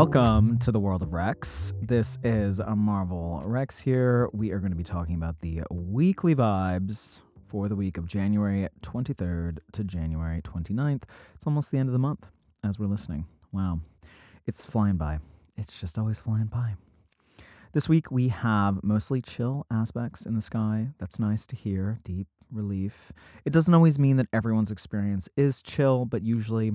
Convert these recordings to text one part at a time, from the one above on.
Welcome to the world of Rex. This is a Marvel Rex here. We are going to be talking about the weekly vibes for the week of January 23rd to January 29th. It's almost the end of the month as we're listening. Wow. It's flying by. It's just always flying by. This week we have mostly chill aspects in the sky. That's nice to hear. Deep relief. It doesn't always mean that everyone's experience is chill, but usually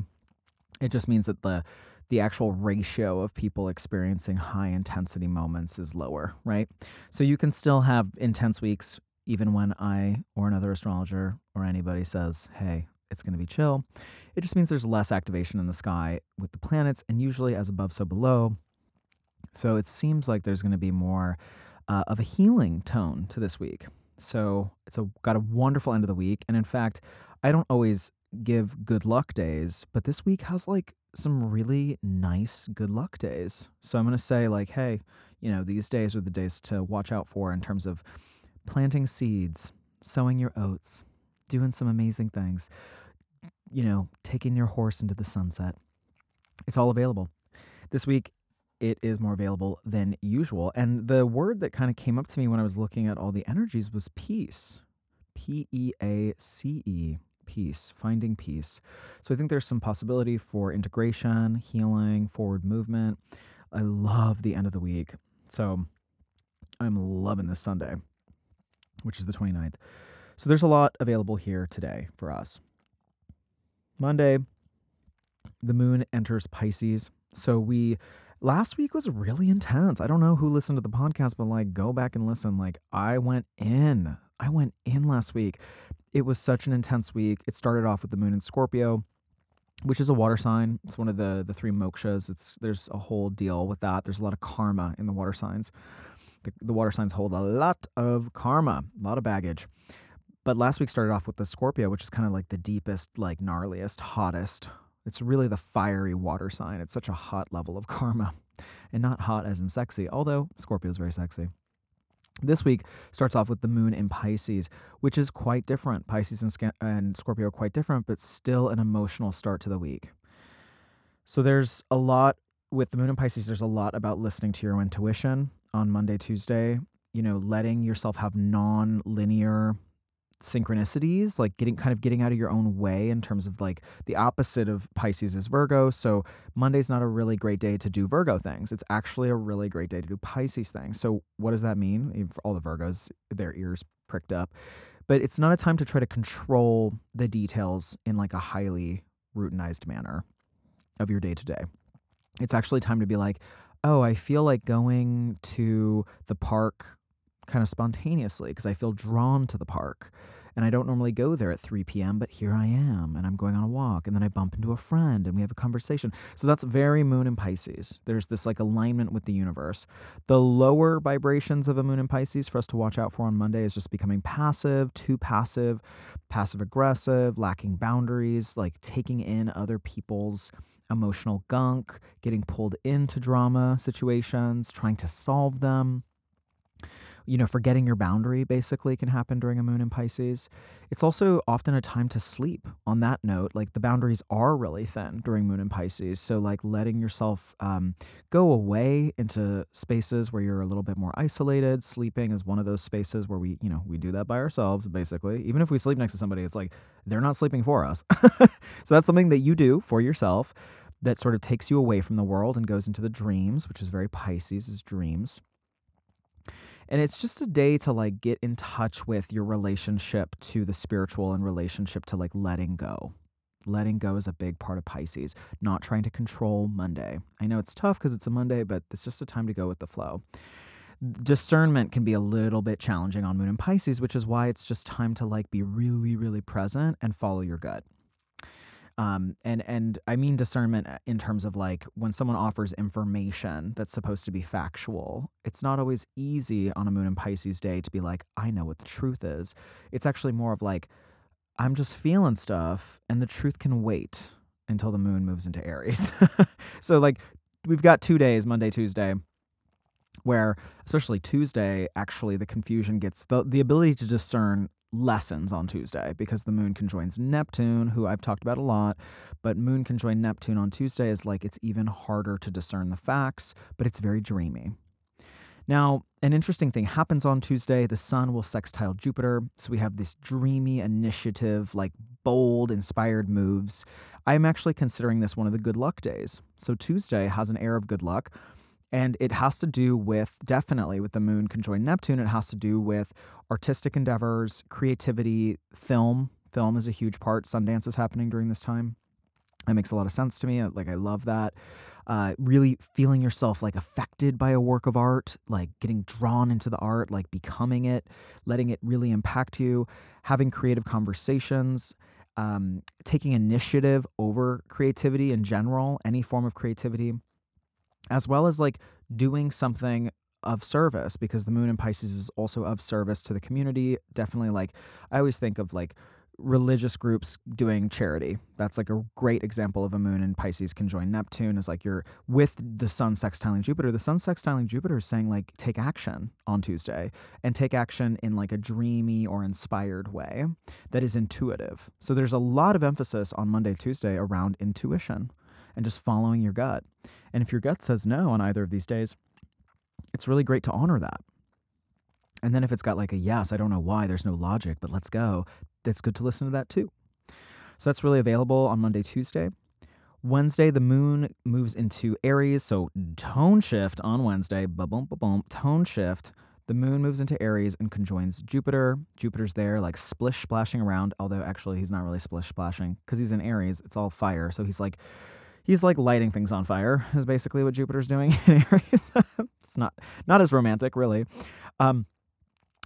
it just means that the the actual ratio of people experiencing high intensity moments is lower, right? So you can still have intense weeks even when I or another astrologer or anybody says, "Hey, it's going to be chill." It just means there's less activation in the sky with the planets and usually as above so below. So it seems like there's going to be more uh, of a healing tone to this week. So it's a, got a wonderful end of the week. And in fact, I don't always give good luck days, but this week has like some really nice good luck days. So I'm going to say, like, hey, you know, these days are the days to watch out for in terms of planting seeds, sowing your oats, doing some amazing things, you know, taking your horse into the sunset. It's all available. This week, it is more available than usual. And the word that kind of came up to me when I was looking at all the energies was peace. P E A C E, peace, finding peace. So I think there's some possibility for integration, healing, forward movement. I love the end of the week. So I'm loving this Sunday, which is the 29th. So there's a lot available here today for us. Monday, the moon enters Pisces. So we last week was really intense. I don't know who listened to the podcast, but like go back and listen. Like I went in. I went in last week. It was such an intense week. It started off with the moon in Scorpio, which is a water sign. It's one of the the three mokshas. It's there's a whole deal with that. There's a lot of karma in the water signs. The, the water signs hold a lot of karma, a lot of baggage. But last week started off with the Scorpio, which is kind of like the deepest, like gnarliest, hottest. It's really the fiery water sign. It's such a hot level of karma. And not hot as in sexy, although Scorpio is very sexy. This week starts off with the moon in Pisces, which is quite different. Pisces and, and Scorpio are quite different, but still an emotional start to the week. So there's a lot with the moon in Pisces, there's a lot about listening to your intuition on Monday, Tuesday, you know, letting yourself have non linear synchronicities, like getting kind of getting out of your own way in terms of like the opposite of Pisces is Virgo. So Monday's not a really great day to do Virgo things. It's actually a really great day to do Pisces things. So what does that mean? For all the Virgos, their ears pricked up. But it's not a time to try to control the details in like a highly routinized manner of your day to day. It's actually time to be like, oh, I feel like going to the park kind of spontaneously because I feel drawn to the park. And I don't normally go there at 3 p.m., but here I am, and I'm going on a walk, and then I bump into a friend, and we have a conversation. So that's very moon in Pisces. There's this like alignment with the universe. The lower vibrations of a moon in Pisces for us to watch out for on Monday is just becoming passive, too passive, passive aggressive, lacking boundaries, like taking in other people's emotional gunk, getting pulled into drama situations, trying to solve them you know, forgetting your boundary basically can happen during a moon in Pisces. It's also often a time to sleep. On that note, like the boundaries are really thin during moon in Pisces. So, like letting yourself um, go away into spaces where you're a little bit more isolated. Sleeping is one of those spaces where we, you know, we do that by ourselves basically. Even if we sleep next to somebody, it's like they're not sleeping for us. so, that's something that you do for yourself that sort of takes you away from the world and goes into the dreams, which is very Pisces, is dreams. And it's just a day to like get in touch with your relationship to the spiritual and relationship to like letting go. Letting go is a big part of Pisces, not trying to control Monday. I know it's tough because it's a Monday, but it's just a time to go with the flow. Discernment can be a little bit challenging on Moon and Pisces, which is why it's just time to like be really, really present and follow your gut. Um, and and I mean discernment uh, in terms of like when someone offers information that's supposed to be factual, it's not always easy on a Moon and Pisces day to be like, I know what the truth is. It's actually more of like, I'm just feeling stuff, and the truth can wait until the Moon moves into Aries. so like, we've got two days, Monday, Tuesday, where especially Tuesday, actually the confusion gets the the ability to discern lessens on Tuesday because the moon conjoins Neptune, who I've talked about a lot, but moon conjoined Neptune on Tuesday is like it's even harder to discern the facts, but it's very dreamy. Now, an interesting thing happens on Tuesday. The sun will sextile Jupiter. So we have this dreamy initiative, like bold, inspired moves. I'm actually considering this one of the good luck days. So Tuesday has an air of good luck. And it has to do with definitely with the moon conjoined Neptune. It has to do with artistic endeavors, creativity, film. Film is a huge part. Sundance is happening during this time. That makes a lot of sense to me. Like, I love that uh, really feeling yourself like affected by a work of art, like getting drawn into the art, like becoming it, letting it really impact you, having creative conversations, um, taking initiative over creativity in general, any form of creativity, as well as like doing something of service because the moon in Pisces is also of service to the community. Definitely like I always think of like religious groups doing charity. That's like a great example of a moon in Pisces conjoined Neptune is like you're with the sun sextiling Jupiter. The sun sextiling Jupiter is saying like take action on Tuesday and take action in like a dreamy or inspired way that is intuitive. So there's a lot of emphasis on Monday, Tuesday around intuition and just following your gut. And if your gut says no on either of these days, it's really great to honor that. And then if it's got like a yes, I don't know why, there's no logic, but let's go, it's good to listen to that too. So that's really available on Monday, Tuesday. Wednesday, the moon moves into Aries. So tone shift on Wednesday. Ba-boom, ba-boom, tone shift. The moon moves into Aries and conjoins Jupiter. Jupiter's there, like splish splashing around, although actually he's not really splish splashing because he's in Aries. It's all fire. So he's like, he's like lighting things on fire, is basically what Jupiter's doing in Aries. it's not not as romantic, really. Um,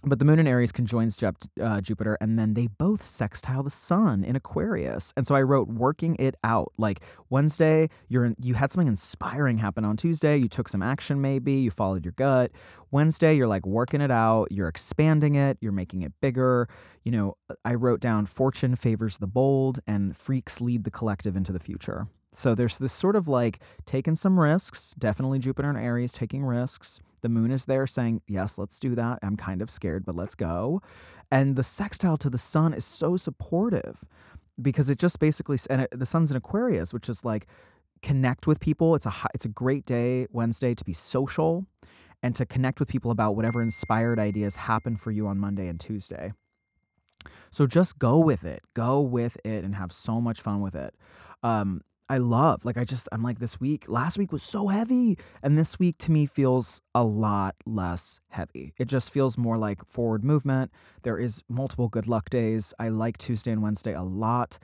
but the moon in Aries conjoins uh, Jupiter, and then they both sextile the sun in Aquarius. And so I wrote "working it out." Like Wednesday, you're in, you had something inspiring happen on Tuesday. You took some action, maybe you followed your gut. Wednesday, you're like working it out. You're expanding it. You're making it bigger. You know, I wrote down "fortune favors the bold," and "freaks lead the collective into the future." So there's this sort of like taking some risks. Definitely Jupiter and Aries taking risks the moon is there saying, Yes, let's do that. I'm kind of scared, but let's go. And the sextile to the sun is so supportive because it just basically, and it, the sun's in Aquarius, which is like, connect with people. It's a it's a great day Wednesday to be social and to connect with people about whatever inspired ideas happen for you on Monday and Tuesday. So just go with it. Go with it and have so much fun with it. Um, I love. Like I just I'm like this week, last week was so heavy and this week to me feels a lot less heavy. It just feels more like forward movement. There is multiple good luck days. I like Tuesday and Wednesday a lot.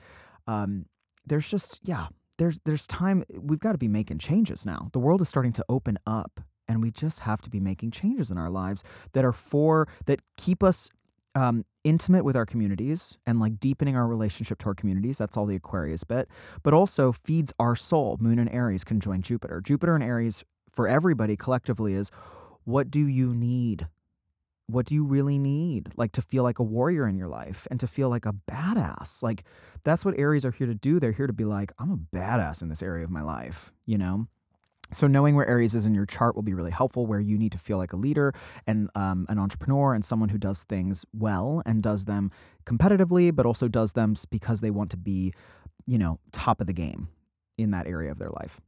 Um there's just yeah, there's there's time we've got to be making changes now. The world is starting to open up and we just have to be making changes in our lives that are for that keep us um, intimate with our communities and like deepening our relationship to our communities. That's all the Aquarius bit, but also feeds our soul. Moon and Aries conjoin Jupiter. Jupiter and Aries for everybody collectively is what do you need? What do you really need? Like to feel like a warrior in your life and to feel like a badass. Like that's what Aries are here to do. They're here to be like, I'm a badass in this area of my life, you know? So knowing where Aries is in your chart will be really helpful. Where you need to feel like a leader and um, an entrepreneur and someone who does things well and does them competitively, but also does them because they want to be, you know, top of the game in that area of their life.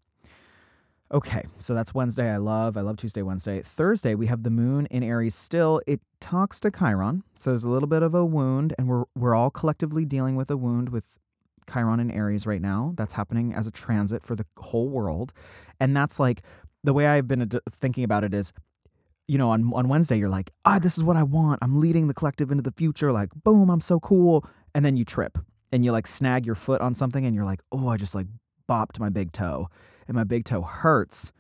Okay, so that's Wednesday. I love. I love Tuesday, Wednesday. Thursday, we have the moon in Aries still. It talks to Chiron. So there's a little bit of a wound, and we're we're all collectively dealing with a wound with Chiron in Aries right now. That's happening as a transit for the whole world. And that's like the way I've been thinking about it is, you know, on, on Wednesday, you're like, ah, this is what I want. I'm leading the collective into the future. Like, boom, I'm so cool. And then you trip and you like snag your foot on something and you're like, oh, I just like bopped my big toe and my big toe hurts.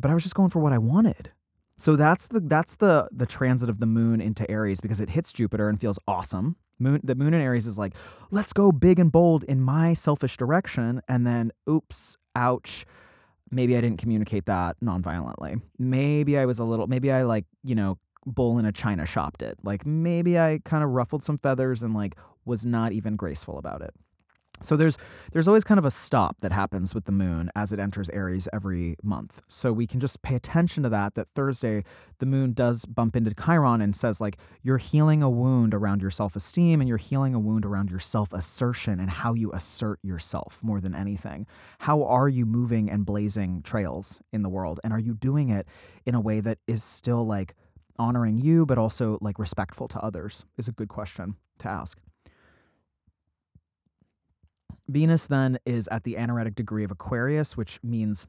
But I was just going for what I wanted. So that's the that's the the transit of the moon into Aries because it hits Jupiter and feels awesome. Moon the moon in Aries is like, let's go big and bold in my selfish direction, and then oops, ouch. Maybe I didn't communicate that nonviolently. Maybe I was a little maybe I like, you know, bull in a china shopped it. Like maybe I kind of ruffled some feathers and like was not even graceful about it. So there's there's always kind of a stop that happens with the moon as it enters Aries every month. So we can just pay attention to that that Thursday the moon does bump into Chiron and says like you're healing a wound around your self-esteem and you're healing a wound around your self-assertion and how you assert yourself more than anything. How are you moving and blazing trails in the world and are you doing it in a way that is still like honoring you but also like respectful to others is a good question to ask. Venus then is at the anaretic degree of Aquarius, which means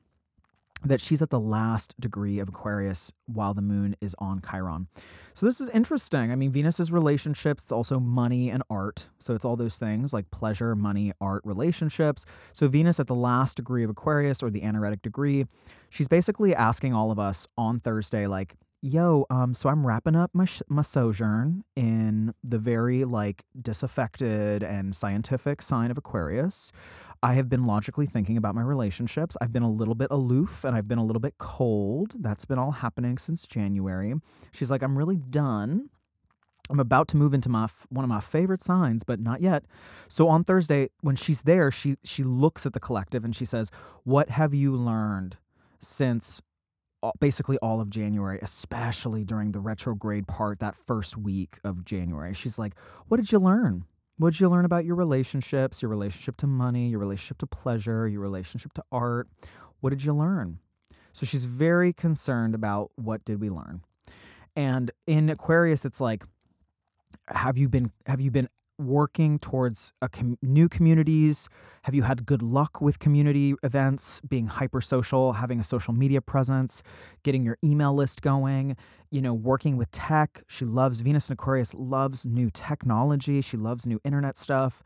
that she's at the last degree of Aquarius while the moon is on Chiron. So this is interesting. I mean, Venus is relationships, it's also money and art. So it's all those things like pleasure, money, art, relationships. So Venus at the last degree of Aquarius or the anaretic degree, she's basically asking all of us on Thursday like yo, um, so I'm wrapping up my sh- my sojourn in the very like disaffected and scientific sign of Aquarius. I have been logically thinking about my relationships. I've been a little bit aloof and I've been a little bit cold. That's been all happening since January. She's like, I'm really done. I'm about to move into my one of my favorite signs, but not yet. So on Thursday, when she's there, she she looks at the collective and she says, "What have you learned since basically all of January, especially during the retrograde part, that first week of January. She's like, What did you learn? What did you learn about your relationships, your relationship to money, your relationship to pleasure, your relationship to art? What did you learn? So she's very concerned about what did we learn. And in Aquarius, it's like, have you been have you been working towards a com- new communities? Have you had good luck with community events, being hyper social, having a social media presence, getting your email list going, you know, working with tech? She loves Venus and Aquarius loves new technology. She loves new internet stuff.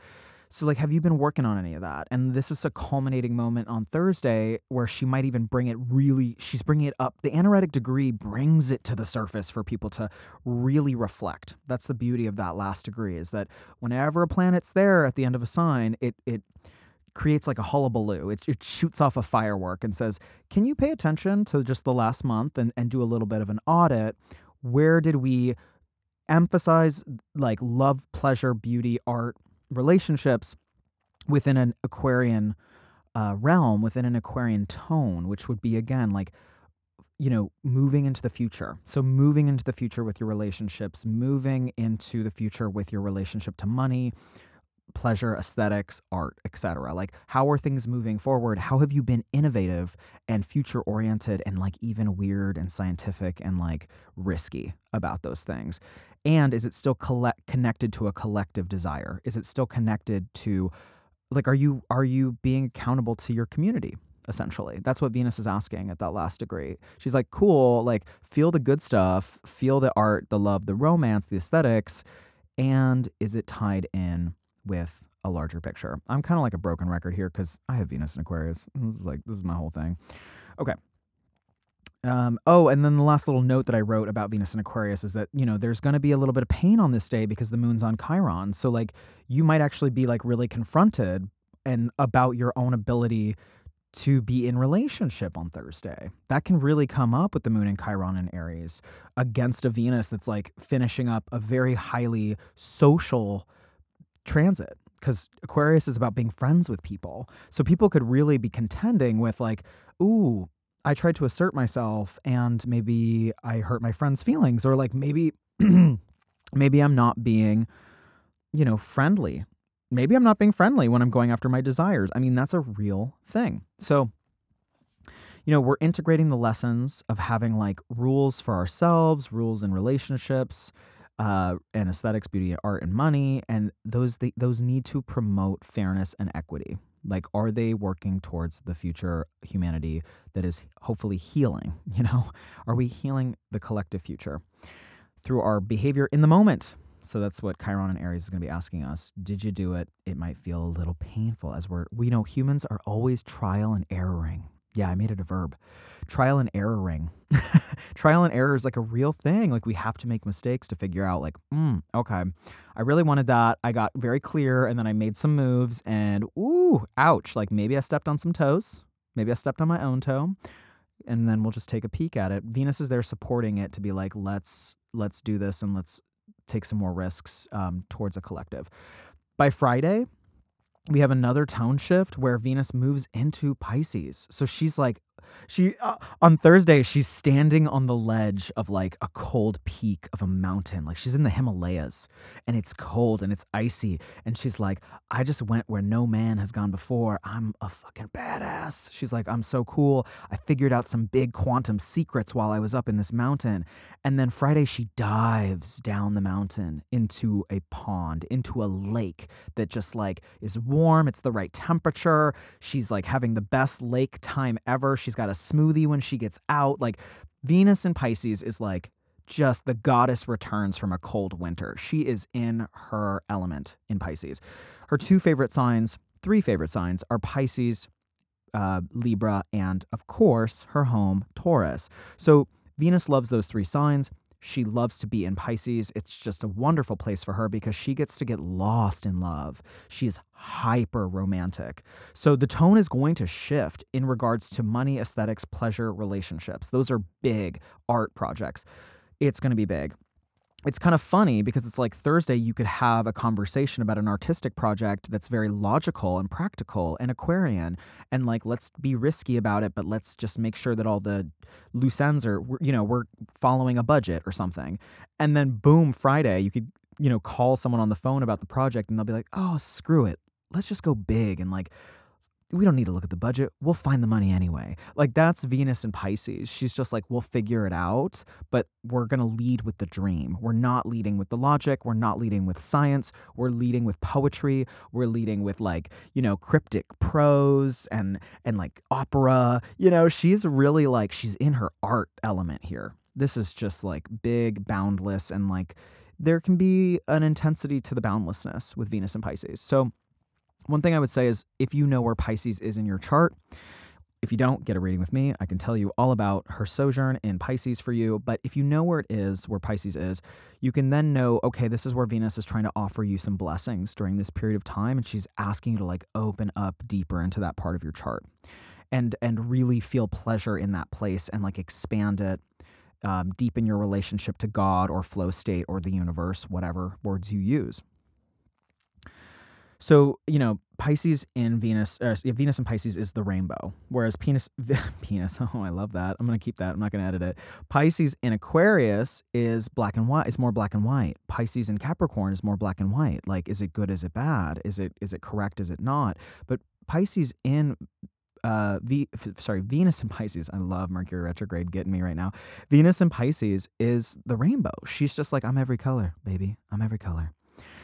So, like, have you been working on any of that? And this is a culminating moment on Thursday where she might even bring it really, she's bringing it up. The anaretic degree brings it to the surface for people to really reflect. That's the beauty of that last degree is that whenever a planet's there at the end of a sign, it, it, creates like a hullabaloo. It, it shoots off a firework and says, Can you pay attention to just the last month and, and do a little bit of an audit? Where did we emphasize like love, pleasure, beauty, art, relationships within an Aquarian uh, realm, within an Aquarian tone, which would be again like, you know, moving into the future. So, moving into the future with your relationships, moving into the future with your relationship to money, pleasure, aesthetics, art, etc. Like, how are things moving forward? How have you been innovative and future oriented and like even weird and scientific and like risky about those things? And is it still collect- connected to a collective desire? Is it still connected to like are you are you being accountable to your community? essentially. That's what Venus is asking at that last degree. She's like, cool, like feel the good stuff, feel the art, the love, the romance, the aesthetics, and is it tied in with a larger picture. I'm kind of like a broken record here because I have Venus in Aquarius. This is like this is my whole thing. Okay. Um, oh, and then the last little note that I wrote about Venus and Aquarius is that you know there's going to be a little bit of pain on this day because the moon's on Chiron. So like you might actually be like really confronted and about your own ability to be in relationship on Thursday. That can really come up with the moon in Chiron and Aries against a Venus that's like finishing up a very highly social transit because Aquarius is about being friends with people. So people could really be contending with, like, ooh, I tried to assert myself and maybe I hurt my friend's feelings, or like maybe, maybe I'm not being, you know, friendly. Maybe I'm not being friendly when I'm going after my desires. I mean, that's a real thing. So, you know, we're integrating the lessons of having like rules for ourselves, rules in relationships, uh, and aesthetics, beauty, art, and money, and those those need to promote fairness and equity. Like, are they working towards the future humanity that is hopefully healing? You know, are we healing the collective future through our behavior in the moment? So that's what Chiron and Aries is going to be asking us. Did you do it? It might feel a little painful as we're, we know humans are always trial and erroring. Yeah, I made it a verb. Trial and erroring. Trial and error is like a real thing. Like we have to make mistakes to figure out, like, mm, okay, I really wanted that. I got very clear and then I made some moves and ooh, ouch. Like maybe I stepped on some toes. Maybe I stepped on my own toe. And then we'll just take a peek at it. Venus is there supporting it to be like, let's let's do this and let's take some more risks um, towards a collective. By Friday, we have another tone shift where Venus moves into Pisces. So she's like, she uh, on Thursday she's standing on the ledge of like a cold peak of a mountain. Like she's in the Himalayas and it's cold and it's icy and she's like, "I just went where no man has gone before. I'm a fucking badass." She's like, "I'm so cool. I figured out some big quantum secrets while I was up in this mountain." And then Friday she dives down the mountain into a pond, into a lake that just like is warm, it's the right temperature. She's like having the best lake time ever. She's got a smoothie when she gets out. Like Venus in Pisces is like just the goddess returns from a cold winter. She is in her element in Pisces. Her two favorite signs, three favorite signs, are Pisces, uh, Libra, and of course, her home, Taurus. So Venus loves those three signs. She loves to be in Pisces. It's just a wonderful place for her because she gets to get lost in love. She is hyper romantic. So the tone is going to shift in regards to money, aesthetics, pleasure, relationships. Those are big art projects. It's going to be big it's kind of funny because it's like Thursday, you could have a conversation about an artistic project that's very logical and practical and Aquarian. And like, let's be risky about it, but let's just make sure that all the loose ends are, you know, we're following a budget or something. And then boom, Friday, you could, you know, call someone on the phone about the project and they'll be like, oh, screw it. Let's just go big and like, we don't need to look at the budget. We'll find the money anyway. Like that's Venus and Pisces. She's just like, we'll figure it out, but we're going to lead with the dream. We're not leading with the logic. We're not leading with science. We're leading with poetry. We're leading with like, you know, cryptic prose and and like opera. You know, she's really like she's in her art element here. This is just like big, boundless and like there can be an intensity to the boundlessness with Venus and Pisces. So one thing I would say is if you know where Pisces is in your chart, if you don't get a reading with me, I can tell you all about her sojourn in Pisces for you. But if you know where it is, where Pisces is, you can then know, okay, this is where Venus is trying to offer you some blessings during this period of time. And she's asking you to like open up deeper into that part of your chart and and really feel pleasure in that place and like expand it. Um, deepen your relationship to God or flow state or the universe, whatever words you use. So, you know, Pisces in Venus, or Venus and Pisces is the rainbow, whereas penis, penis, oh, I love that. I'm to keep that. I'm not to edit it. Pisces in Aquarius is black and white. It's more black and white. Pisces in Capricorn is more black and white. Like, is it good? Is it bad? Is it is it correct? Is it not? But Pisces in uh, v, sorry, Venus and Pisces. I love Mercury retrograde getting me right now. Venus and Pisces is the rainbow. She's just like, I'm every color, baby. I'm every color.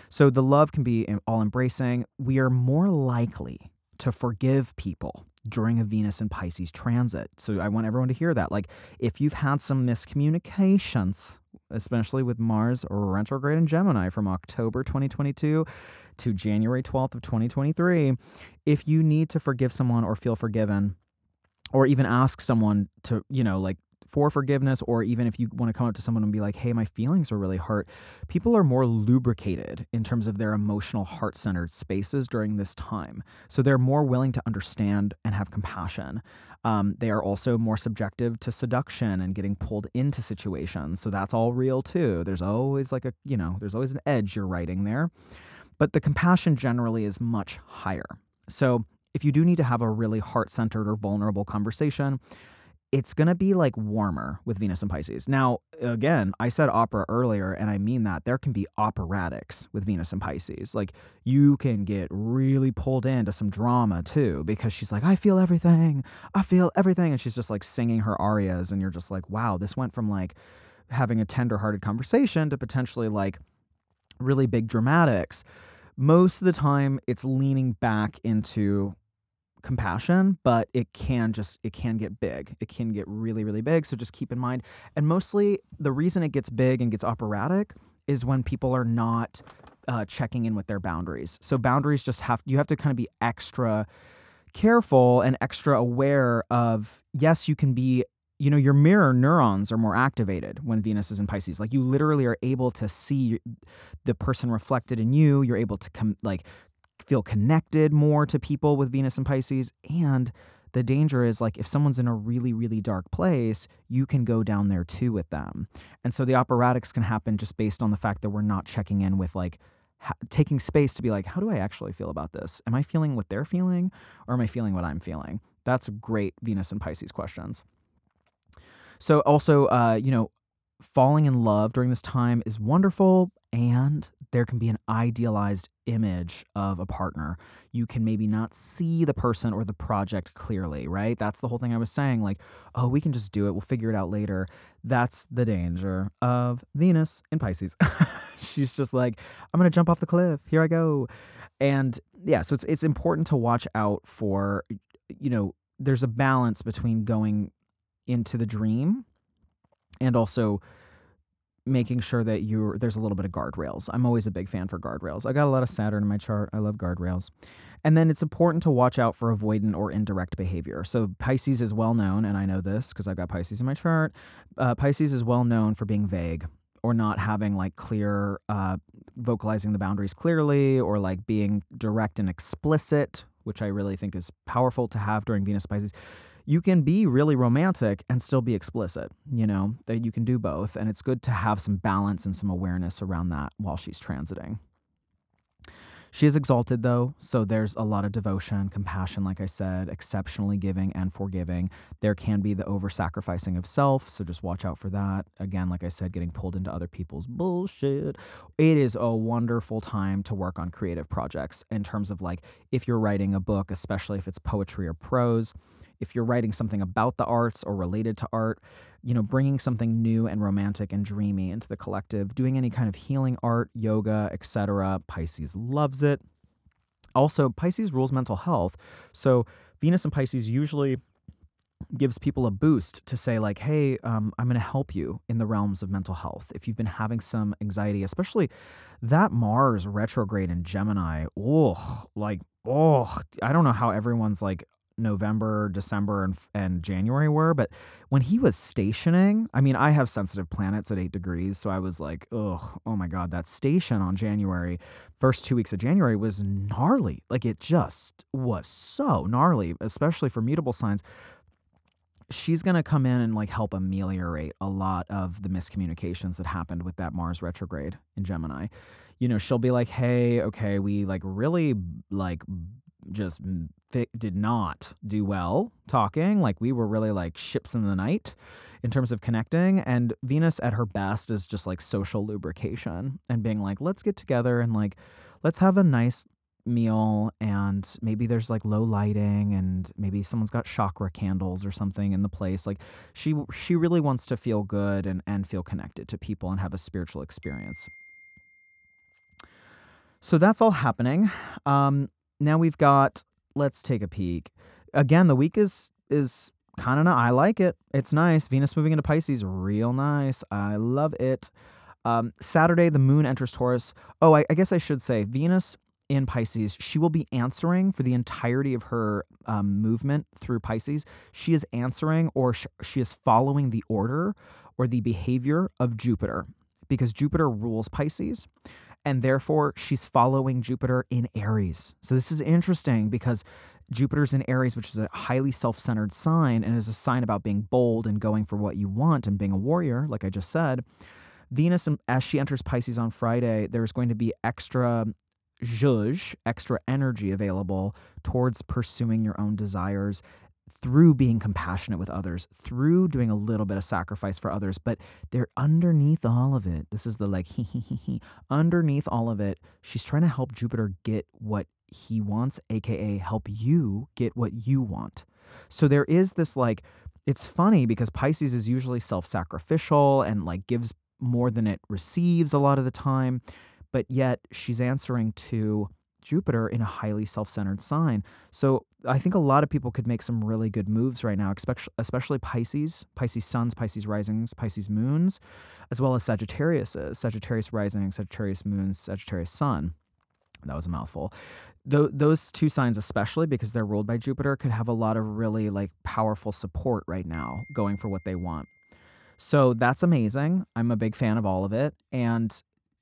So the love can be all embracing. We are more likely to forgive people during a Venus and Pisces transit. So I want everyone to hear that. Like if you've had some miscommunications, especially with Mars retrograde in Gemini from October 2022 to January 12th of 2023, if you need to forgive someone or feel forgiven, or even ask someone to, you know, like for forgiveness, or even if you want to come up to someone and be like, hey, my feelings are really hurt, people are more lubricated in terms of their emotional, heart centered spaces during this time. So they're more willing to understand and have compassion. Um, they are also more subjective to seduction and getting pulled into situations. So that's all real too. There's always like a, you know, there's always an edge you're writing there. But the compassion generally is much higher. So if you do need to have a really heart centered or vulnerable conversation, it's going to be like warmer with Venus and Pisces. Now, again, I said opera earlier, and I mean that there can be operatics with Venus and Pisces. Like, you can get really pulled into some drama too, because she's like, I feel everything. I feel everything. And she's just like singing her arias, and you're just like, wow, this went from like having a tender hearted conversation to potentially like really big dramatics. Most of the time, it's leaning back into compassion but it can just it can get big. It can get really really big so just keep in mind. And mostly the reason it gets big and gets operatic is when people are not uh, checking in with their boundaries. So boundaries just have you have to kind of be extra careful and extra aware of yes you can be you know your mirror neurons are more activated when venus is in pisces. Like you literally are able to see the person reflected in you. You're able to come like feel connected more to people with Venus and Pisces. And the danger is like if someone's in a really, really dark place, you can go down there too with them. And so the operatics can happen just based on the fact that we're not checking in with like taking space to be like, how do I actually feel about this? Am I feeling what they're feeling or am I feeling what I'm feeling? That's great Venus and Pisces questions. So, also, uh, you know, falling in love during this time is wonderful and there can be an idealized image of a partner. You can maybe not see the person or the project clearly, right? That's the whole thing I was saying. Like, oh, we can just do it. We'll figure it out later. That's the danger of Venus in Pisces. She's just like, I'm going to jump off the cliff. Here I go. And yeah, so it's it's important to watch out for you know, there's a balance between going into the dream and also making sure that you're there's a little bit of guardrails. I'm always a big fan for guardrails. I got a lot of Saturn in my chart. I love guardrails. And then it's important to watch out for avoidant or indirect behavior. So Pisces is well known, and I know this because I've got Pisces in my chart. Uh, Pisces is well known for being vague or not having like clear, uh, vocalizing the boundaries clearly, or like being direct and explicit, which I really think is powerful to have during Venus Pisces you can be really romantic and still be explicit, you know, that you can do both. And it's good to have some balance and some awareness around that while she's transiting. She is exalted, though, so there's a lot of devotion, compassion, like I said, exceptionally giving and forgiving. There can be the over sacrificing of self, so just watch out for that. Again, like I said, getting pulled into other people's bullshit. It is a wonderful time to work on creative projects in terms of like if you're writing a book, especially if it's poetry or prose if you're writing something about the arts or related to art, you know, bringing something new and romantic and dreamy into the collective, doing any kind of healing art, yoga, etc. Pisces loves it. Also, Pisces rules mental health. So, Venus and Pisces usually gives people a boost to say like hey um, i'm going to help you in the realms of mental health if you've been having some anxiety especially that mars retrograde in gemini oh like oh i don't know how everyone's like November, December, and, and January were. But when he was stationing, I mean, I have sensitive planets at eight degrees. So I was like, oh, oh my God, that station on January, first two weeks of January was gnarly. Like it just was so gnarly, especially for mutable signs. She's going to come in and like help ameliorate a lot of the miscommunications that happened with that Mars retrograde in Gemini. You know, she'll be like, hey, okay, we like really like just did not do well talking. Like we were really like ships in the night in terms of connecting. And Venus at her best is just like social lubrication and being like, let's get together and like, let's have a nice meal and maybe there's like low lighting and maybe someone's got chakra candles or something in the place like she she really wants to feel good and and feel connected to people and have a spiritual experience so that's all happening um now we've got let's take a peek. Again, the week is is kind of I like it. It's nice. Venus moving into Pisces, real nice. I love it. Um, Saturday, the moon enters Taurus. Oh, I, I, guess I should say Venus in Pisces. She will be answering for the entirety of her um, movement through Pisces. She is answering or sh- she is following the order or the behavior of Jupiter because Jupiter rules Pisces and therefore she's following Jupiter in Aries. So this is interesting because Jupiter's in Aries, which is a highly self centered sign and is a sign about being bold and going for what you want and being a warrior, like I just said. Venus, um, as she enters Pisces on Friday, there's going to be extra zhuzh, extra energy available towards pursuing your own desires through being compassionate with others, through doing a little bit of sacrifice for others. But they're underneath all of it. This is the like, underneath all of it, she's trying to help Jupiter get what he wants, AKA help you get what you want. So there is this like, it's funny because Pisces is usually self sacrificial and like gives more than it receives a lot of the time. But yet she's answering to Jupiter in a highly self centered sign. So I think a lot of people could make some really good moves right now, especially Pisces, Pisces suns, Pisces risings, Pisces moons, as well as Sagittarius, uh, Sagittarius rising, Sagittarius moons, Sagittarius sun. That was a mouthful. Th- those two signs, especially because they're ruled by Jupiter, could have a lot of really like powerful support right now going for what they want. So that's amazing. I'm a big fan of all of it. And,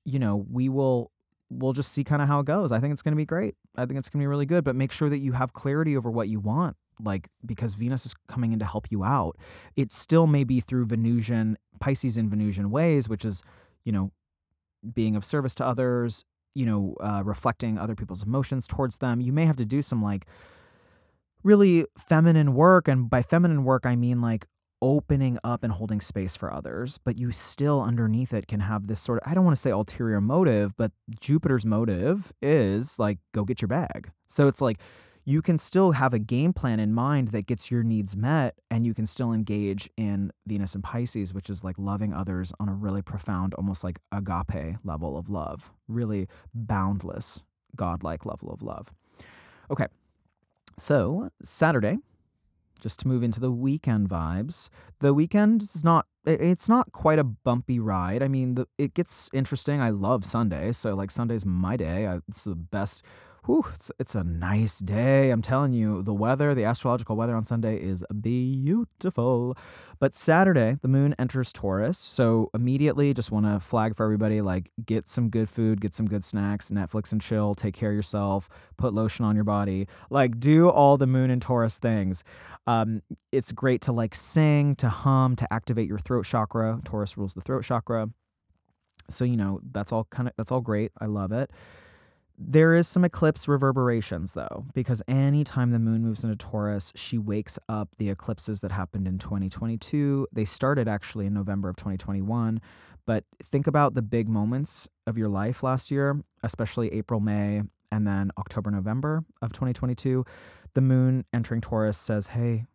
you know, we will we'll just see kind of how it goes. I think it's going to be great. I think it's going to be really good, but make sure that you have clarity over what you want. Like, because Venus is coming in to help you out. It still may be through Venusian, Pisces in Venusian ways, which is, you know, being of service to others, you know, uh, reflecting other people's emotions towards them. You may have to do some like really feminine work. And by feminine work, I mean like opening up and holding space for others, but you still underneath it can have this sort of, I don't want to say ulterior motive, but Jupiter's motive is like, go get your bag. So it's like, you can still have a game plan in mind that gets your needs met and you can still engage in Venus and Pisces, which is like loving others on a really profound, almost like agape level of love, really boundless, godlike level of love. Okay. So, Saturday, just to move into the weekend vibes. The weekend is not it's not quite a bumpy ride. I mean, the, it gets interesting. I love Sunday, so like Sunday's my day. I, it's the best Whew, it's, it's a nice day. I'm telling you, the weather, the astrological weather on Sunday is beautiful. But Saturday, the moon enters Taurus. So immediately, just want to flag for everybody like, get some good food, get some good snacks, Netflix and chill, take care of yourself, put lotion on your body. Like, do all the moon and Taurus things. Um, it's great to like sing, to hum, to activate your throat chakra. Taurus rules the throat chakra. So, you know, that's all kind of, that's all great. I love it. There is some eclipse reverberations though, because anytime the moon moves into Taurus, she wakes up the eclipses that happened in 2022. They started actually in November of 2021, but think about the big moments of your life last year, especially April, May, and then October, November of 2022. The moon entering Taurus says, Hey,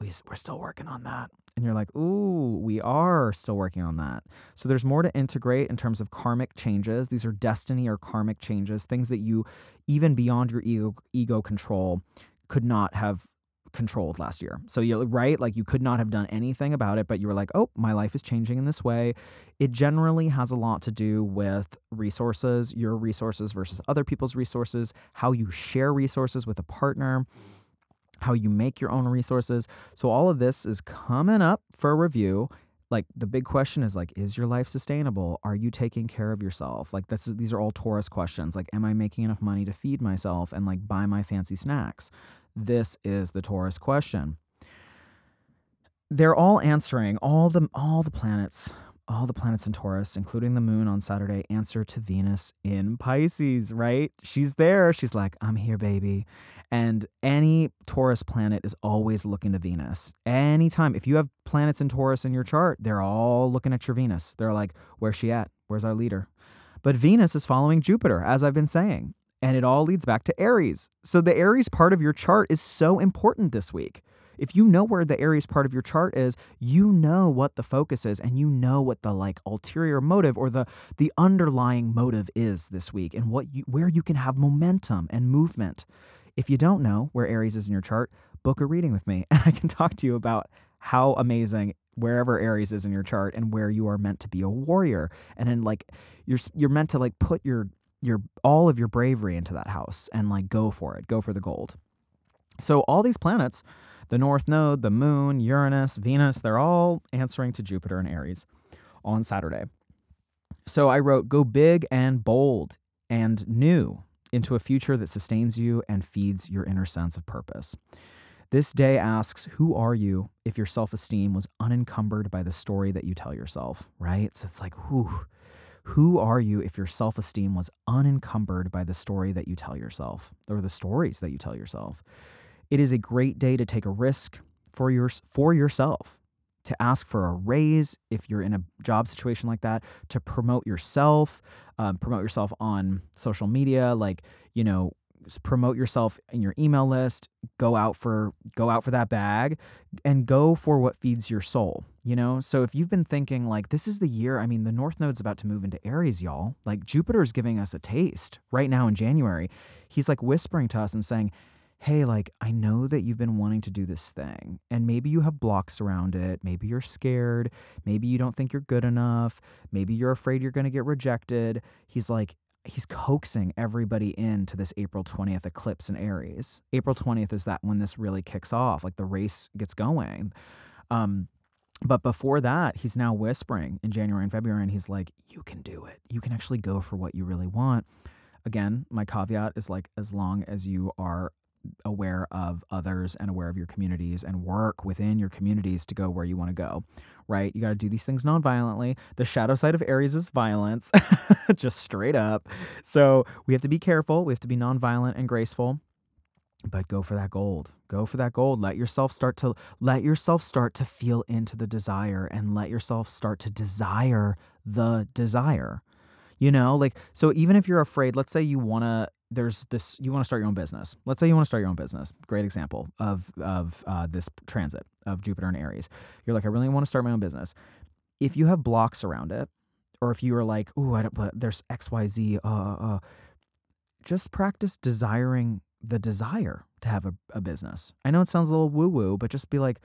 we, we're still working on that and you're like, ooh, we are still working on that. So there's more to integrate in terms of karmic changes. These are destiny or karmic changes, things that you, even beyond your ego, ego control, could not have controlled last year. So you right, like you could not have done anything about it, but you were like, "Oh, my life is changing in this way." It generally has a lot to do with resources, your resources versus other people's resources, how you share resources with a partner how you make your own resources. So all of this is coming up for review. Like the big question is like is your life sustainable? Are you taking care of yourself? Like that's these are all Taurus questions. Like am I making enough money to feed myself and like buy my fancy snacks? This is the Taurus question. They're all answering all the all the planets all the planets in Taurus, including the moon on Saturday, answer to Venus in Pisces, right? She's there. She's like, I'm here, baby. And any Taurus planet is always looking to Venus. Anytime, if you have planets in Taurus in your chart, they're all looking at your Venus. They're like, where's she at? Where's our leader? But Venus is following Jupiter, as I've been saying. And it all leads back to Aries. So the Aries part of your chart is so important this week. If you know where the Aries part of your chart is, you know what the focus is and you know what the like ulterior motive or the the underlying motive is this week and what you where you can have momentum and movement. If you don't know where Aries is in your chart, book a reading with me and I can talk to you about how amazing wherever Aries is in your chart and where you are meant to be a warrior and then like you're you're meant to like put your your all of your bravery into that house and like go for it, go for the gold. So all these planets, the North Node, the Moon, Uranus, Venus, they're all answering to Jupiter and Aries on Saturday. So I wrote go big and bold and new into a future that sustains you and feeds your inner sense of purpose. This day asks, Who are you if your self esteem was unencumbered by the story that you tell yourself, right? So it's like, whew, who are you if your self esteem was unencumbered by the story that you tell yourself or the stories that you tell yourself? It is a great day to take a risk for, your, for yourself to ask for a raise if you're in a job situation like that, to promote yourself, um, promote yourself on social media, like, you know, promote yourself in your email list go out for go out for that bag and go for what feeds your soul you know? So if you've been thinking like this is the year i mean the north node's about to move into aries y'all. Like jupiter's giving us a taste right now in january. He's like whispering to us and saying hey, like, I know that you've been wanting to do this thing, and maybe you have blocks around it. Maybe you're scared. Maybe you don't think you're good enough. Maybe you're afraid you're going to get rejected. He's like, he's coaxing everybody into this April 20th eclipse in Aries. April 20th is that when this really kicks off, like the race gets going. Um, but before that, he's now whispering in January and February, and he's like, You can do it. You can actually go for what you really want. Again, my caveat is like, as long as you are aware of others and aware of your communities and work within your communities to go where you want to go, right? You got to do these things non-violently. The shadow side of Aries is violence, just straight up. So we have to be careful. We have to be non-violent and graceful but go for that gold go for that gold let yourself start to let yourself start to feel into the desire and let yourself start to desire the desire you know like so even if you're afraid let's say you want to there's this you want to start your own business let's say you want to start your own business great example of of uh, this transit of jupiter and aries you're like i really want to start my own business if you have blocks around it or if you are like oh i don't but there's xyz uh, uh, uh, just practice desiring the desire to have a, a business. I know it sounds a little woo woo, but just be like,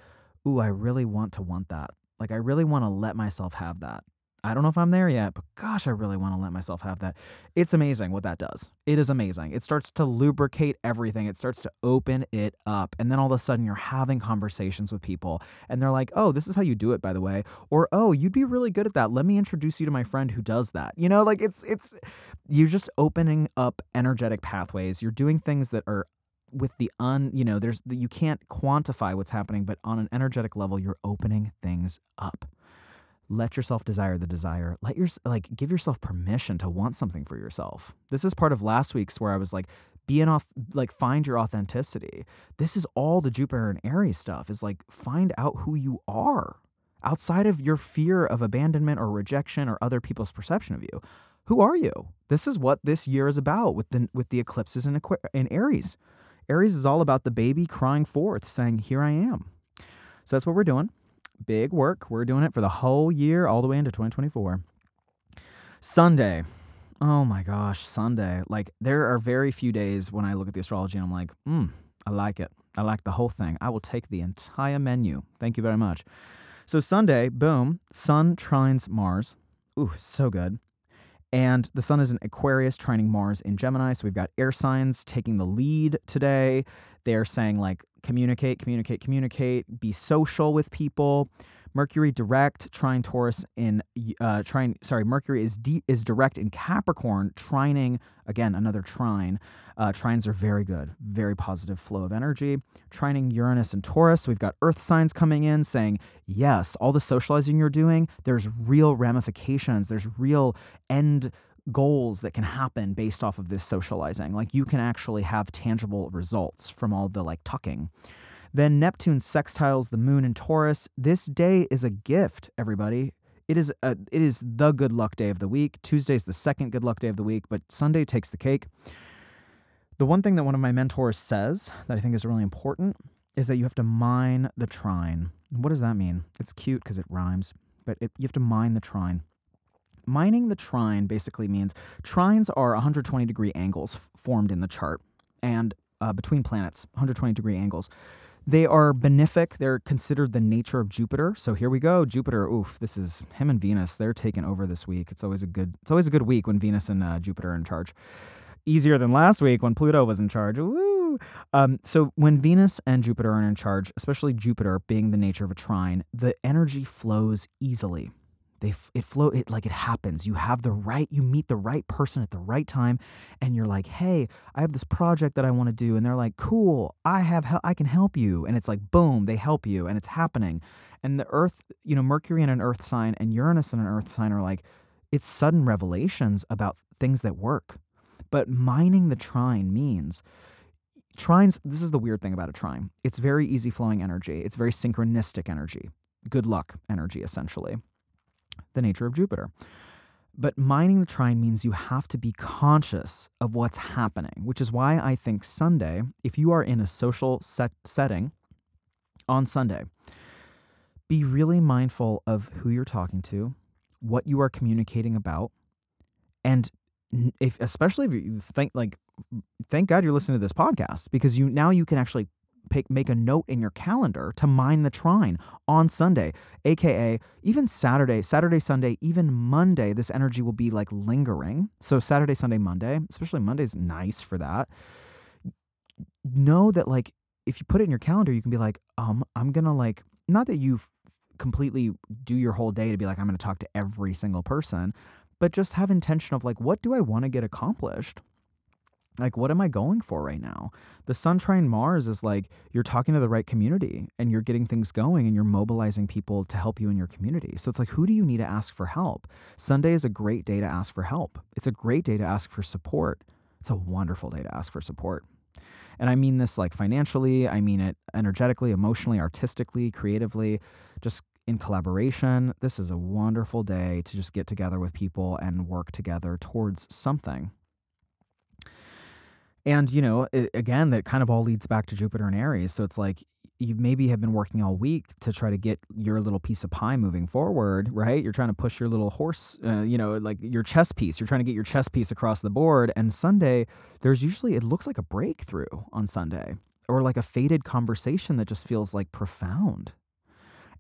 ooh, I really want to want that. Like, I really want to let myself have that. I don't know if I'm there yet, but gosh, I really want to let myself have that. It's amazing what that does. It is amazing. It starts to lubricate everything, it starts to open it up. And then all of a sudden, you're having conversations with people, and they're like, oh, this is how you do it, by the way. Or, oh, you'd be really good at that. Let me introduce you to my friend who does that. You know, like it's, it's, you're just opening up energetic pathways. You're doing things that are with the un you know there's you can't quantify what's happening but on an energetic level you're opening things up let yourself desire the desire. Let your like give yourself permission to want something for yourself. This is part of last week's where i was like be an off like find your authenticity. This is all the jupiter and aries stuff is like find out who you are outside of your fear of abandonment or rejection or other people's perception of you. Who are you? This is what this year is about with the with the eclipses in, Aqu- in aries. Aries is all about the baby crying forth saying here i am. So that's what we're doing big work. We're doing it for the whole year, all the way into 2024. Sunday. Oh my gosh, Sunday. Like, there are very few days when I look at the astrology and I'm like, hmm, I like it. I like the whole thing. I will take the entire menu. Thank you very much. So, Sunday, boom, Sun trines Mars. Ooh, so good. And the sun is in Aquarius, trining Mars in Gemini. So we've got air signs taking the lead today. They're saying, like, communicate, communicate, communicate, be social with people. Mercury direct, trine Taurus in uh, trine. Sorry, Mercury is de- is direct in Capricorn, trining again another trine. Uh, trines are very good, very positive flow of energy. Trining Uranus and Taurus. We've got Earth signs coming in saying yes, all the socializing you're doing. There's real ramifications. There's real end goals that can happen based off of this socializing. Like you can actually have tangible results from all the like tucking. Then Neptune sextiles the moon in Taurus. This day is a gift, everybody. It is a, it is the good luck day of the week. Tuesday is the second good luck day of the week, but Sunday takes the cake. The one thing that one of my mentors says that I think is really important is that you have to mine the trine. What does that mean? It's cute because it rhymes, but it, you have to mine the trine. Mining the trine basically means trines are 120 degree angles f- formed in the chart and uh, between planets, 120 degree angles. They are benefic. They're considered the nature of Jupiter. So here we go. Jupiter. Oof. This is him and Venus. They're taking over this week. It's always a good. It's always a good week when Venus and uh, Jupiter are in charge. Easier than last week when Pluto was in charge. Woo! Um, so when Venus and Jupiter are in charge, especially Jupiter being the nature of a trine, the energy flows easily they it flow it like it happens. You have the right you meet the right person at the right time and you're like hey i have this project that i want to do and they're like cool i have i can help you and it's like boom they help you and it's happening. And the earth you know mercury in an earth sign and uranus in an earth sign are like it's sudden revelations about things that work. But mining the trine means trines this is the weird thing about a trine. It's very easy flowing energy. It's very synchronistic energy. Good luck energy essentially the nature of Jupiter. But mining the trine means you have to be conscious of what's happening, which is why I think Sunday, if you are in a social set setting on Sunday, be really mindful of who you're talking to, what you are communicating about, and if especially if you think like thank God you're listening to this podcast because you now you can actually pick, make a note in your calendar to mine the trine on Sunday, aka even Saturday, Saturday, Sunday, even Monday. This energy will be like lingering. So Saturday, Sunday, Monday, especially Monday's nice for that. Know that like if you put it in your calendar, you can be like, um, I'm gonna like not that you completely do your whole day to be like I'm gonna talk to every single person, but just have intention of like what do I want to get accomplished like what am i going for right now? The sun trine mars is like you're talking to the right community and you're getting things going and you're mobilizing people to help you in your community. So it's like who do you need to ask for help? Sunday is a great day to ask for help. It's a great day to ask for support. It's a wonderful day to ask for support. And i mean this like financially i mean it energetically emotionally artistically creatively just in collaboration. This is a wonderful day to just get together with people and work together towards something and, you know, it, again, that kind of all leads back to Jupiter and Aries. So it's like you maybe have been working all week to try to get your little piece of pie moving forward, right? You're trying to push your little horse, uh, you know, like your chess piece. You're trying to get your chess piece across the board. And Sunday, there's usually, it looks like a breakthrough on Sunday or like a fated conversation that just feels like profound.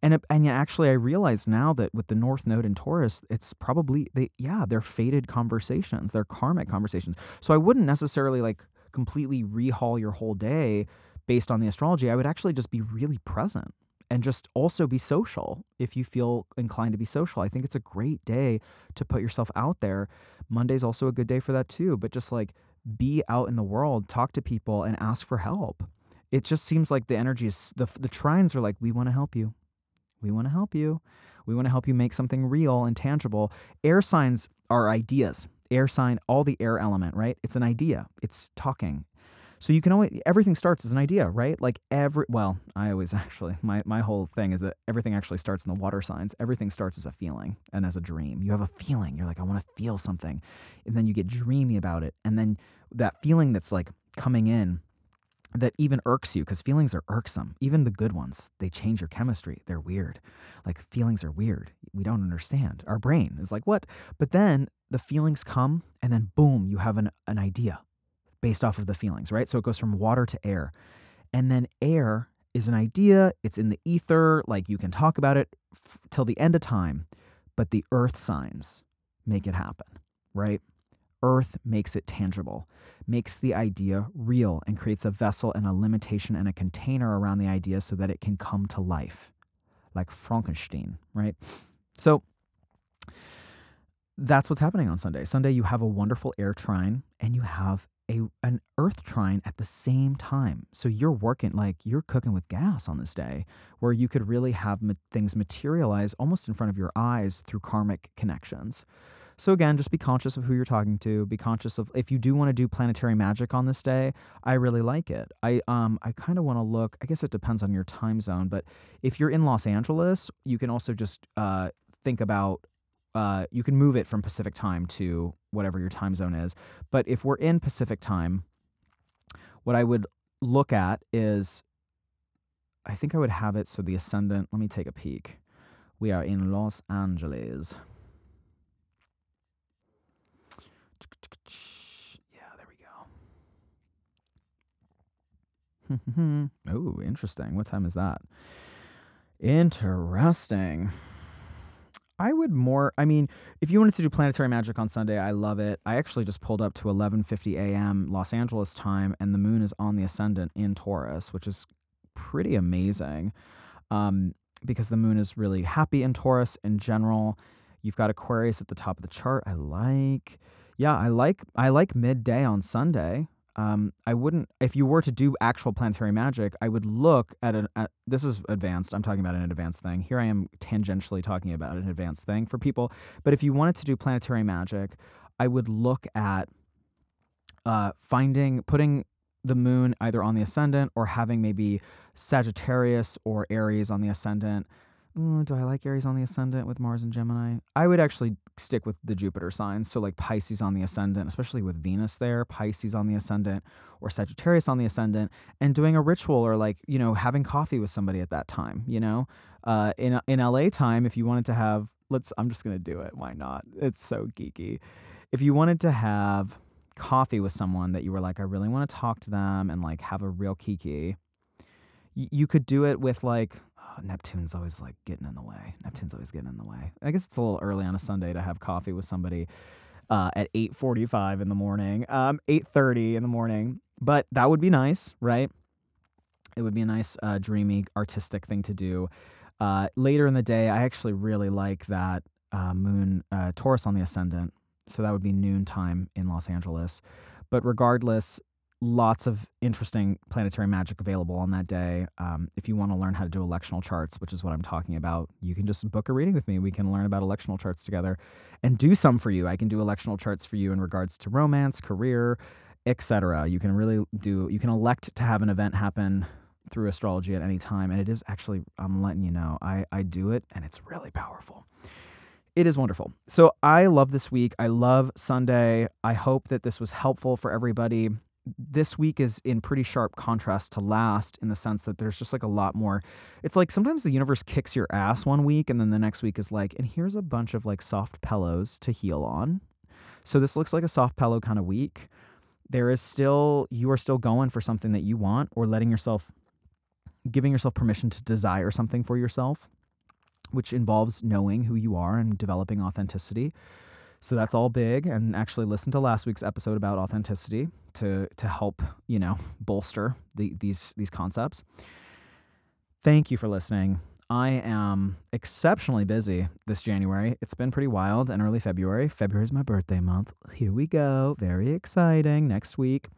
And, and actually, I realize now that with the North Node in Taurus, it's probably they yeah they're fated conversations, they're karmic conversations. So I wouldn't necessarily like completely rehaul your whole day based on the astrology. I would actually just be really present and just also be social if you feel inclined to be social. I think it's a great day to put yourself out there. Monday's also a good day for that too, but just like be out in the world, talk to people and ask for help. It just seems like the energy is the the trines are like we want to help you. We want to help you. We want to help you make something real and tangible. Air signs are ideas air sign, all the air element, right? It's an idea. It's talking. So you can always everything starts as an idea, right? Like every well, I always actually my my whole thing is that everything actually starts in the water signs. Everything starts as a feeling and as a dream. You have a feeling. You're like I want to feel something. And then you get dreamy about it. And then that feeling that's like coming in that even irks you because feelings are irksome. Even the good ones, they change your chemistry. They're weird. Like feelings are weird. We don't understand. Our brain is like, what? But then the feelings come, and then boom, you have an, an idea based off of the feelings, right? So it goes from water to air. And then air is an idea, it's in the ether, like you can talk about it f- till the end of time, but the earth signs make it happen, right? Earth makes it tangible, makes the idea real, and creates a vessel and a limitation and a container around the idea so that it can come to life, like Frankenstein, right? So that's what's happening on Sunday. Sunday, you have a wonderful air trine and you have a an earth trine at the same time. So you're working like you're cooking with gas on this day, where you could really have ma- things materialize almost in front of your eyes through karmic connections. So again, just be conscious of who you're talking to. Be conscious of if you do want to do planetary magic on this day. I really like it. I um I kind of want to look. I guess it depends on your time zone, but if you're in Los Angeles, you can also just uh, think about. Uh, you can move it from Pacific time to whatever your time zone is. But if we're in Pacific time, what I would look at is I think I would have it so the ascendant. Let me take a peek. We are in Los Angeles. Yeah, there we go. oh, interesting. What time is that? Interesting. I would more I mean, if you wanted to do planetary magic on Sunday, I love it. I actually just pulled up to 11:50 a.m. Los Angeles time and the moon is on the ascendant in Taurus, which is pretty amazing. Um, because the moon is really happy in Taurus in general. You've got Aquarius at the top of the chart. I like. Yeah, I like I like midday on Sunday um, I wouldn't if you were to do actual planetary magic, I would look at an at, this is advanced. I'm talking about an advanced thing. Here I am tangentially talking about an advanced thing for people. But if you wanted to do planetary magic, I would look at uh, finding putting the moon either on the ascendant or having maybe Sagittarius or Aries on the ascendant Mm, do I like Aries on the ascendant with Mars and Gemini? I would actually stick with the Jupiter signs. So, like Pisces on the ascendant, especially with Venus there, Pisces on the ascendant, or Sagittarius on the ascendant, and doing a ritual or like, you know, having coffee with somebody at that time, you know? Uh, in, in LA time, if you wanted to have, let's, I'm just going to do it. Why not? It's so geeky. If you wanted to have coffee with someone that you were like, I really want to talk to them and like have a real kiki, you could do it with like Neptune's always like getting in the way. Neptune's always getting in the way. I guess it's a little early on a Sunday to have coffee with somebody uh, at 8:45 in the morning, um, 8:30 in the morning. But that would be nice, right? It would be a nice, uh, dreamy, artistic thing to do. Uh, later in the day, I actually really like that uh, moon uh, Taurus on the ascendant. So that would be noon time in Los Angeles. But regardless, lots of interesting planetary magic available on that day. Um, if you want to learn how to do electional charts, which is what I'm talking about, you can just book a reading with me. We can learn about electional charts together and do some for you. I can do electional charts for you in regards to romance, career, etc. You can really do. You can elect to have an event happen through astrology at any time, and it is actually. I'm letting you know. I I do it, and it's really powerful it is wonderful. So I love this week. I love Sunday. I hope that this was helpful for everybody this week is in pretty sharp contrast to last in the sense that there's just like a lot more. It's like sometimes the universe kicks your ass one week and then the next week is like, and here's a bunch of like soft pillows to heal on. So this looks like a soft pillow kind of week. There is still, you are still going for something that you want or letting yourself, giving yourself permission to desire something for yourself, which involves knowing who you are and developing authenticity. So that's all big. And actually, listen to last week's episode about authenticity to to help you know bolster the, these these concepts. Thank you for listening. I am exceptionally busy this January. It's been pretty wild and early February. February is my birthday month. Here we go. Very exciting next week.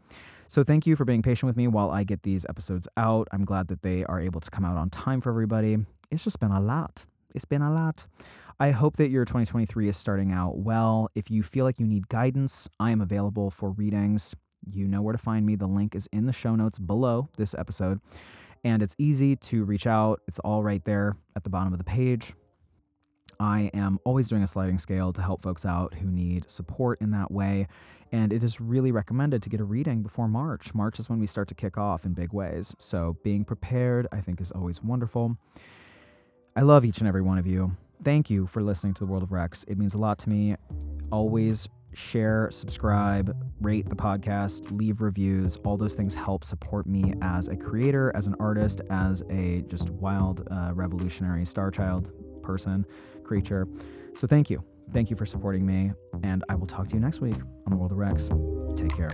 So thank you for being patient with me while I get these episodes out. I'm glad that they are able to come out on time for everybody. It's just been a lot. It's been a lot. I hope that your 2023 is starting out well. If you feel like you need guidance, I am available for readings. You know where to find me. The link is in the show notes below this episode. And it's easy to reach out, it's all right there at the bottom of the page. I am always doing a sliding scale to help folks out who need support in that way. And it is really recommended to get a reading before March. March is when we start to kick off in big ways. So being prepared, I think, is always wonderful. I love each and every one of you thank you for listening to the World of Rex. It means a lot to me. Always share, subscribe, rate the podcast, leave reviews. All those things help support me as a creator, as an artist, as a just wild, uh, revolutionary star child person, creature. So thank you. Thank you for supporting me. And I will talk to you next week on the World of Rex. Take care.